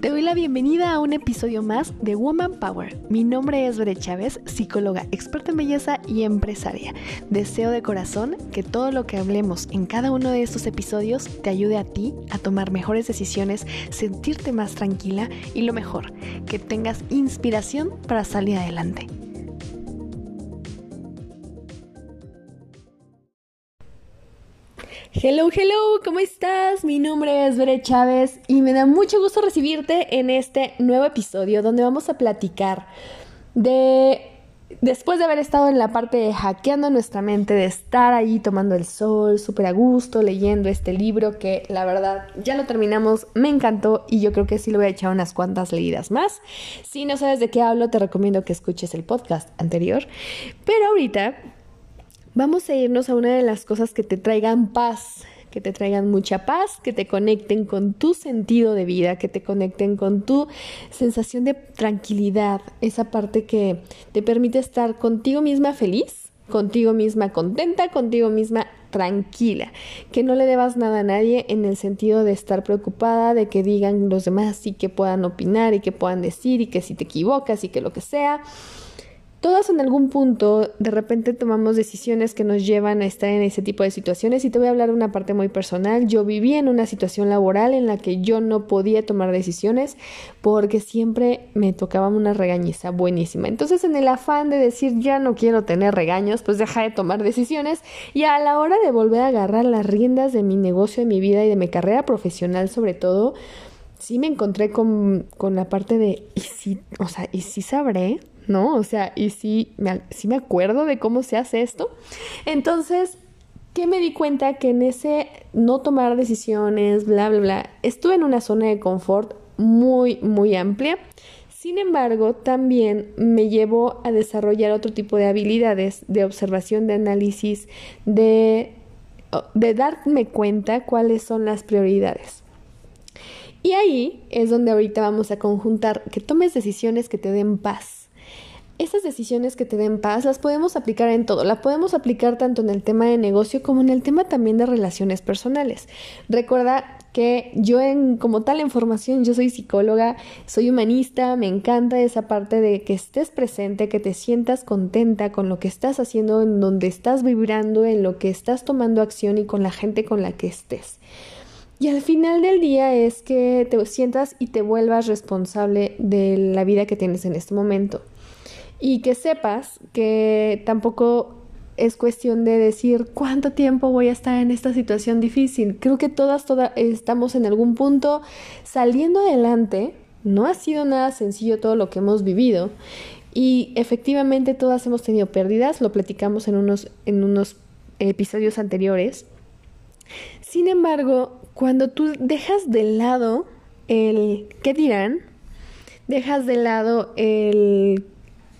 Te doy la bienvenida a un episodio más de Woman Power. Mi nombre es Bere Chávez, psicóloga, experta en belleza y empresaria. Deseo de corazón que todo lo que hablemos en cada uno de estos episodios te ayude a ti a tomar mejores decisiones, sentirte más tranquila y lo mejor, que tengas inspiración para salir adelante. Hello, hello, ¿cómo estás? Mi nombre es Bere Chávez y me da mucho gusto recibirte en este nuevo episodio donde vamos a platicar de después de haber estado en la parte de hackeando nuestra mente, de estar ahí tomando el sol, súper a gusto, leyendo este libro que la verdad ya lo terminamos, me encantó y yo creo que sí lo voy a echar unas cuantas leídas más. Si no sabes de qué hablo, te recomiendo que escuches el podcast anterior. Pero ahorita Vamos a irnos a una de las cosas que te traigan paz, que te traigan mucha paz, que te conecten con tu sentido de vida, que te conecten con tu sensación de tranquilidad, esa parte que te permite estar contigo misma feliz, contigo misma contenta, contigo misma tranquila, que no le debas nada a nadie en el sentido de estar preocupada de que digan los demás y que puedan opinar y que puedan decir y que si te equivocas y que lo que sea todas en algún punto de repente tomamos decisiones que nos llevan a estar en ese tipo de situaciones y te voy a hablar de una parte muy personal. Yo viví en una situación laboral en la que yo no podía tomar decisiones porque siempre me tocaba una regañiza buenísima. Entonces en el afán de decir ya no quiero tener regaños, pues deja de tomar decisiones y a la hora de volver a agarrar las riendas de mi negocio, de mi vida y de mi carrera profesional sobre todo, sí me encontré con, con la parte de, ¿y si, o sea, ¿y si sabré? ¿No? O sea, y sí me, me acuerdo de cómo se hace esto. Entonces, ¿qué me di cuenta? Que en ese no tomar decisiones, bla, bla, bla, estuve en una zona de confort muy, muy amplia. Sin embargo, también me llevó a desarrollar otro tipo de habilidades de observación, de análisis, de, de darme cuenta cuáles son las prioridades. Y ahí es donde ahorita vamos a conjuntar que tomes decisiones que te den paz esas decisiones que te den paz las podemos aplicar en todo. La podemos aplicar tanto en el tema de negocio como en el tema también de relaciones personales. Recuerda que yo en como tal en formación yo soy psicóloga, soy humanista, me encanta esa parte de que estés presente, que te sientas contenta con lo que estás haciendo, en donde estás vibrando, en lo que estás tomando acción y con la gente con la que estés. Y al final del día es que te sientas y te vuelvas responsable de la vida que tienes en este momento. Y que sepas que tampoco es cuestión de decir cuánto tiempo voy a estar en esta situación difícil. Creo que todas, todas estamos en algún punto saliendo adelante. No ha sido nada sencillo todo lo que hemos vivido. Y efectivamente todas hemos tenido pérdidas, lo platicamos en unos, en unos episodios anteriores. Sin embargo, cuando tú dejas de lado el qué dirán, dejas de lado el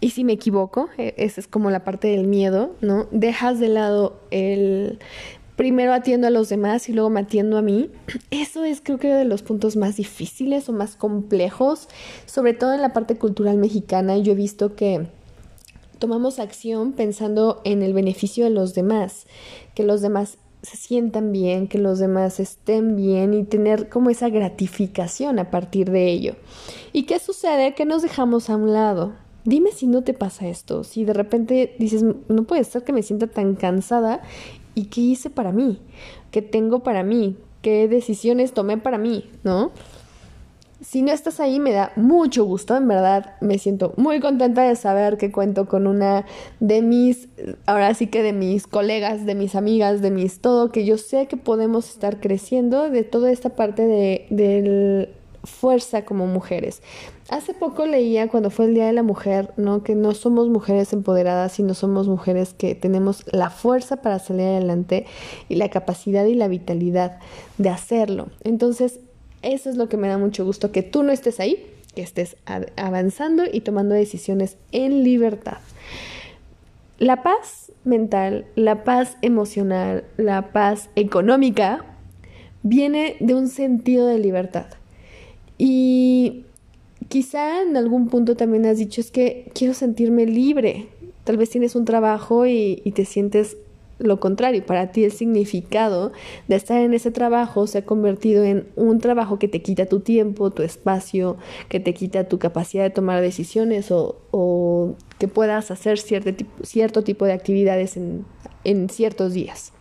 y si me equivoco, e, esa es como la parte del miedo, ¿no? Dejas de lado el primero atiendo a los demás y luego me atiendo a mí. Eso es creo que de los puntos más difíciles o más complejos, sobre todo en la parte cultural mexicana. Yo he visto que tomamos acción pensando en el beneficio de los demás, que los demás se sientan bien, que los demás estén bien y tener como esa gratificación a partir de ello. ¿Y qué sucede? Que nos dejamos a un lado, Dime si no te pasa esto, si de repente dices, no puede ser que me sienta tan cansada y qué hice para mí, qué tengo para mí, qué decisiones tomé para mí, ¿no? Si no estás ahí me da mucho gusto, en verdad me siento muy contenta de saber que cuento con una de mis, ahora sí que de mis colegas, de mis amigas, de mis todo, que yo sé que podemos estar creciendo de toda esta parte de, del fuerza como mujeres. Hace poco leía cuando fue el Día de la Mujer, ¿no? Que no somos mujeres empoderadas, sino somos mujeres que tenemos la fuerza para salir adelante y la capacidad y la vitalidad de hacerlo. Entonces, eso es lo que me da mucho gusto, que tú no estés ahí, que estés avanzando y tomando decisiones en libertad. La paz mental, la paz emocional, la paz económica viene de un sentido de libertad. Y quizá en algún punto también has dicho es que quiero sentirme libre. Tal vez tienes un trabajo y, te sientes lo contrario, para ti el significado de estar en ese trabajo se ha convertido en un trabajo que te quita tu tiempo, tu espacio, que te quita tu capacidad de tomar decisiones o, que puedas hacer cierto tipo, cierto tipo de actividades en, en ciertos días.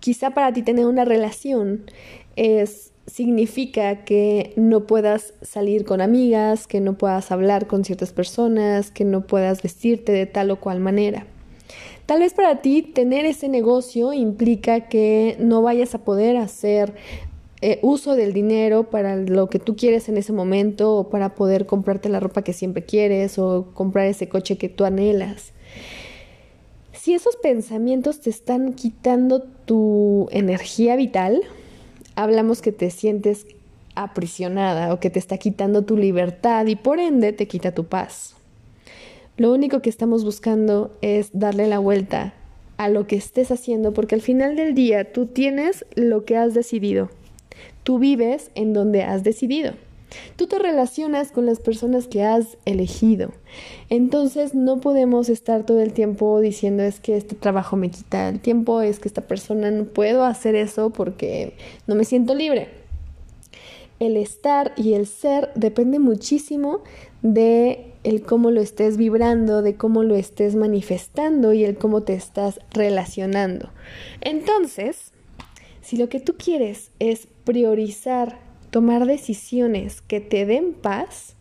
Quizá para ti tener una relación es significa que no puedas salir con amigas, que no puedas hablar con ciertas personas, que no puedas vestirte de tal o cual manera. Tal vez para ti tener ese negocio implica que no vayas a poder hacer eh, uso del dinero para lo que tú quieres en ese momento o para poder comprarte la ropa que siempre quieres o comprar ese coche que tú anhelas. Si esos pensamientos te están quitando tu energía vital, hablamos que te sientes aprisionada o que te está quitando tu libertad y por ende te quita tu paz. Lo único que estamos buscando es darle la vuelta a lo que estés haciendo porque al final del día tú tienes lo que has decidido. Tú vives en donde has decidido. Tú te relacionas con las personas que has elegido. Entonces no podemos estar todo el tiempo diciendo es que este trabajo me quita el tiempo, es que esta persona no puedo hacer eso porque no me siento libre. El estar y el ser depende muchísimo de el cómo lo estés vibrando, de cómo lo estés manifestando y el cómo te estás relacionando. Entonces, si lo que tú quieres es priorizar, tomar decisiones que te den paz,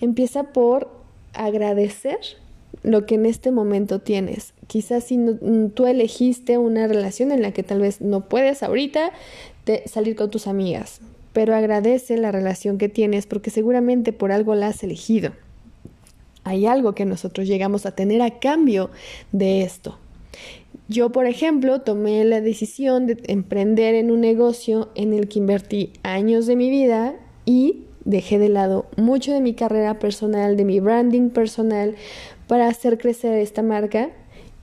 empieza por agradecer lo que en este momento tienes. Quizás si tú elegiste una relación en la que tal vez no puedes ahorita salir con tus amigas, pero agradece la relación que tienes porque seguramente por algo la has elegido hay algo que nosotros llegamos a tener a cambio de esto. Yo, por ejemplo, tomé la decisión de emprender en un negocio en el que invertí años de mi vida y dejé de lado mucho de mi carrera personal, de mi branding personal, para hacer crecer esta marca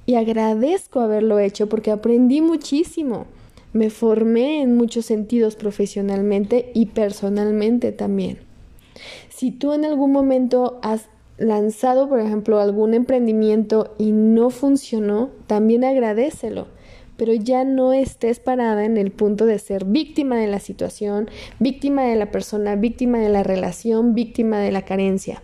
y agradezco haberlo hecho porque aprendí muchísimo. Me formé en muchos sentidos profesionalmente y personalmente también. Si tú en algún momento has lanzado, por ejemplo, algún emprendimiento y no funcionó, también agradecelo, pero ya no estés parada en el punto de ser víctima de la situación, víctima de la persona, víctima de la relación, víctima de la carencia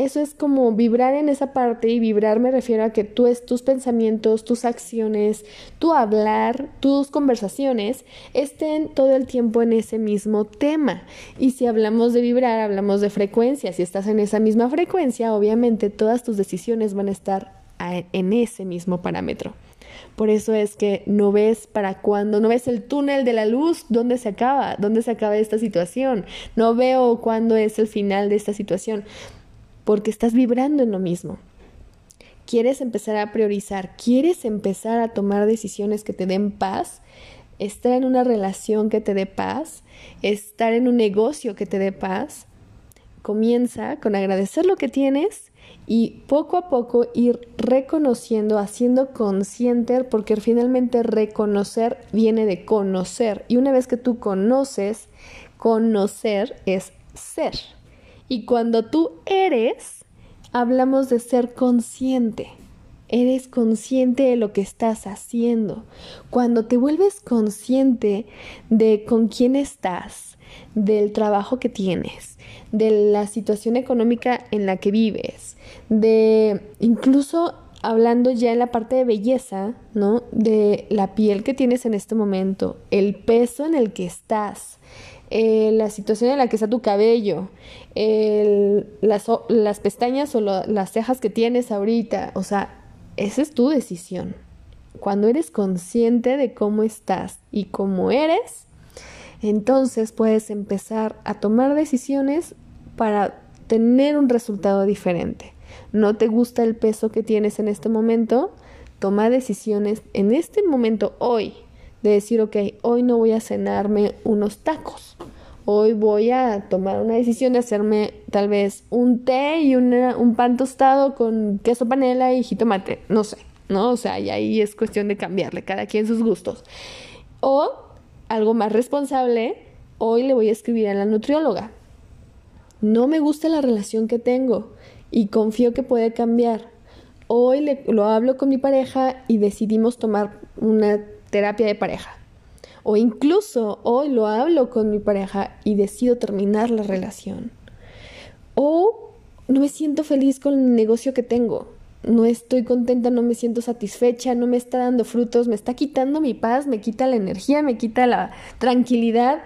eso es como vibrar en esa parte y vibrar me refiero a que tú es, tus pensamientos, tus acciones, tu hablar, tus conversaciones estén todo el tiempo en ese mismo tema. Y si hablamos de vibrar, hablamos de frecuencia. Si estás en esa misma frecuencia, obviamente todas tus decisiones van a estar en ese mismo parámetro. Por eso es que no ves para cuándo, no ves el túnel de la luz, dónde se acaba, dónde se acaba esta situación. No veo cuándo es el final de esta situación porque estás vibrando en lo mismo. ¿Quieres empezar a priorizar? ¿Quieres empezar a tomar decisiones que te den paz? ¿Estar en una relación que te dé paz? ¿Estar en un negocio que te dé paz? Comienza con agradecer lo que tienes y poco a poco ir reconociendo, haciendo consciente, porque finalmente reconocer viene de conocer. Y una vez que tú conoces, conocer es ser. Y cuando tú eres, hablamos de ser consciente. Eres consciente de lo que estás haciendo. Cuando te vuelves consciente de con quién estás, del trabajo que tienes, de la situación económica en la que vives, de incluso hablando ya en la parte de belleza, ¿no? De la piel que tienes en este momento, el peso en el que estás, eh, la situación en la que está tu cabello, las, las, pestañas o las cejas que tienes ahorita. O sea, esa es tu decisión. Cuando eres consciente de cómo estás y cómo eres, entonces puedes empezar a tomar decisiones para tener un resultado diferente. ¿No te gusta el peso que tienes en este momento? Toma decisiones en este momento, hoy, de decir, ok, hoy no voy a cenarme unos tacos. Hoy voy a tomar una decisión de hacerme tal vez un té y un pan tostado con queso panela y jitomate. No sé, ¿no? O sea, y ahí es cuestión de cambiarle, cada quien sus gustos. O algo más responsable, hoy le voy a escribir a la nutrióloga. No me gusta la relación que tengo y confío que puede cambiar hoy lo hablo con mi pareja y decidimos tomar una terapia de pareja. O incluso hoy lo hablo con mi pareja y decido terminar la relación. O no me siento feliz con el negocio que tengo. No estoy contenta, no me siento satisfecha, no me está dando frutos, me está quitando mi paz, me quita la energía, me quita la tranquilidad.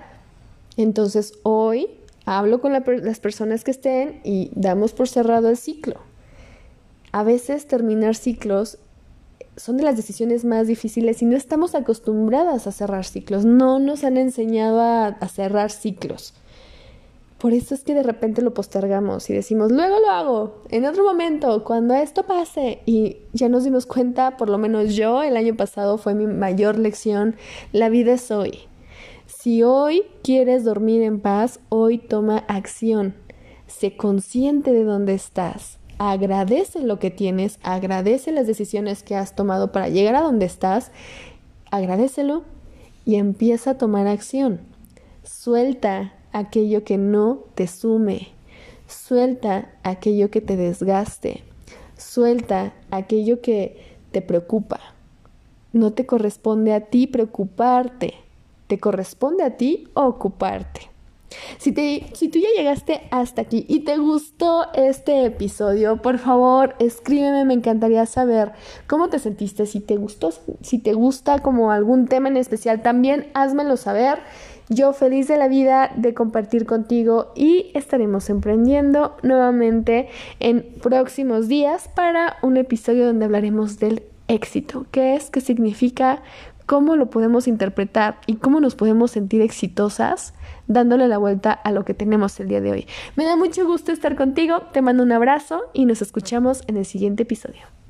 Entonces hoy hablo con las personas que estén y damos por cerrado el ciclo. A veces terminar ciclos son de las decisiones más difíciles y no estamos acostumbradas a cerrar ciclos, no nos han enseñado a, cerrar ciclos. Por eso es que de repente lo postergamos y decimos, luego lo hago, en otro momento, cuando esto pase. Y ya nos dimos cuenta, por lo menos yo, el año pasado fue mi mayor lección, la vida es hoy. Si hoy quieres dormir en paz, hoy toma acción. Sé consciente de dónde estás agradece lo que tienes, agradece las decisiones que has tomado para llegar a donde estás, agradecelo y empieza a tomar acción. Suelta aquello que no te sume, suelta aquello que te desgaste, suelta aquello que te preocupa. No te corresponde a ti preocuparte, te corresponde a ti ocuparte. Si, te, si tú ya llegaste hasta aquí y te gustó este episodio, por favor, escríbeme, me encantaría saber cómo te sentiste, si te gustó, si te gusta como algún tema en especial, también házmelo saber. Yo feliz de la vida de compartir contigo y estaremos emprendiendo nuevamente en próximos días para un episodio donde hablaremos del éxito, qué es, qué significa, cómo lo podemos interpretar y cómo nos podemos sentir exitosas dándole la vuelta a lo que tenemos el día de hoy. Me da mucho gusto estar contigo, te mando un abrazo y nos escuchamos en el siguiente episodio.